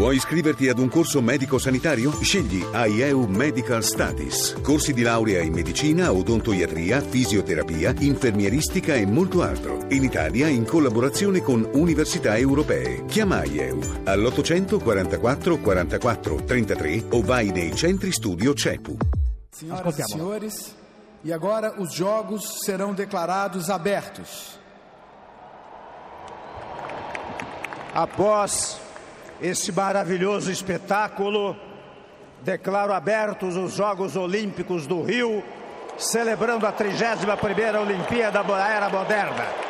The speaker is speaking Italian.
Vuoi iscriverti ad un corso medico-sanitario? Scegli AIEU Medical Studies. Corsi di laurea in medicina, odontoiatria, fisioterapia, infermieristica e molto altro. In Italia in collaborazione con università europee. Chiama AIEU all'844 44 33 o vai nei centri studio CEPU. Senhoras e senhores, e agora os jogos serão declarados abertos. Após este maravilhoso espetáculo, declaro abertos os Jogos Olímpicos do Rio, celebrando a 31ª Olimpíada da Era Moderna.